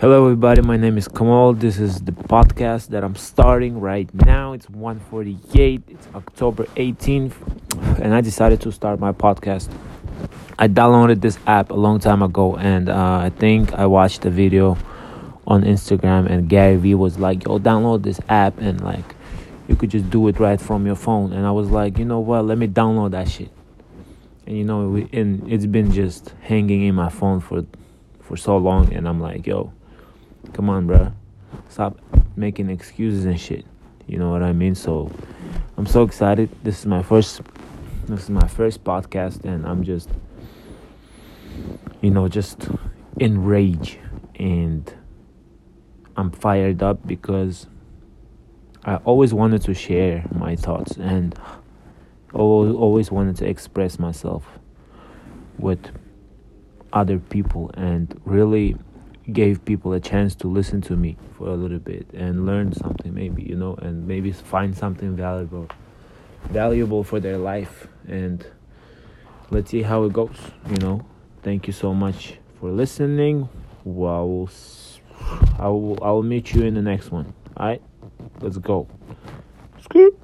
Hello, everybody. My name is Kamal. This is the podcast that I'm starting right now. It's 1:48. It's October 18th, and I decided to start my podcast. I downloaded this app a long time ago, and uh, I think I watched a video on Instagram, and Gary Vee was like, "Yo, download this app, and like, you could just do it right from your phone." And I was like, "You know what? Let me download that shit." And you know, and it's been just hanging in my phone for for so long, and I'm like, "Yo." Come on, bro. Stop making excuses and shit. You know what I mean? So I'm so excited. This is my first this is my first podcast and I'm just you know, just enraged and I'm fired up because I always wanted to share my thoughts and always always wanted to express myself with other people and really gave people a chance to listen to me for a little bit and learn something maybe you know and maybe find something valuable valuable for their life. And let's see how it goes you know. Thank you so much for listening. Well, I will I will meet you in the next one. All right? Let's go. Scoop.